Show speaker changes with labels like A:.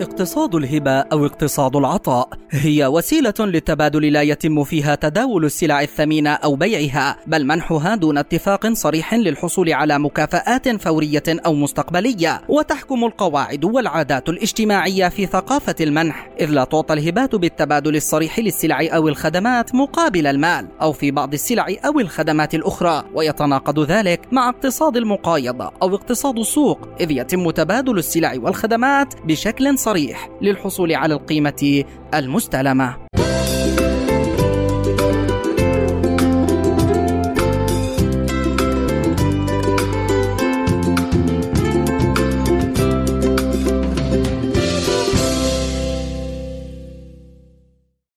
A: اقتصاد الهبة أو اقتصاد العطاء هي وسيلة للتبادل لا يتم فيها تداول السلع الثمينة أو بيعها بل منحها دون اتفاق صريح للحصول على مكافآت فورية أو مستقبلية وتحكم القواعد والعادات الاجتماعية في ثقافة المنح إذ لا تعطى الهبات بالتبادل الصريح للسلع أو الخدمات مقابل المال أو في بعض السلع أو الخدمات الأخرى ويتناقض ذلك مع اقتصاد المقايضة أو اقتصاد السوق إذ يتم تبادل السلع والخدمات بشكل صريح للحصول على القيمة المستلمة.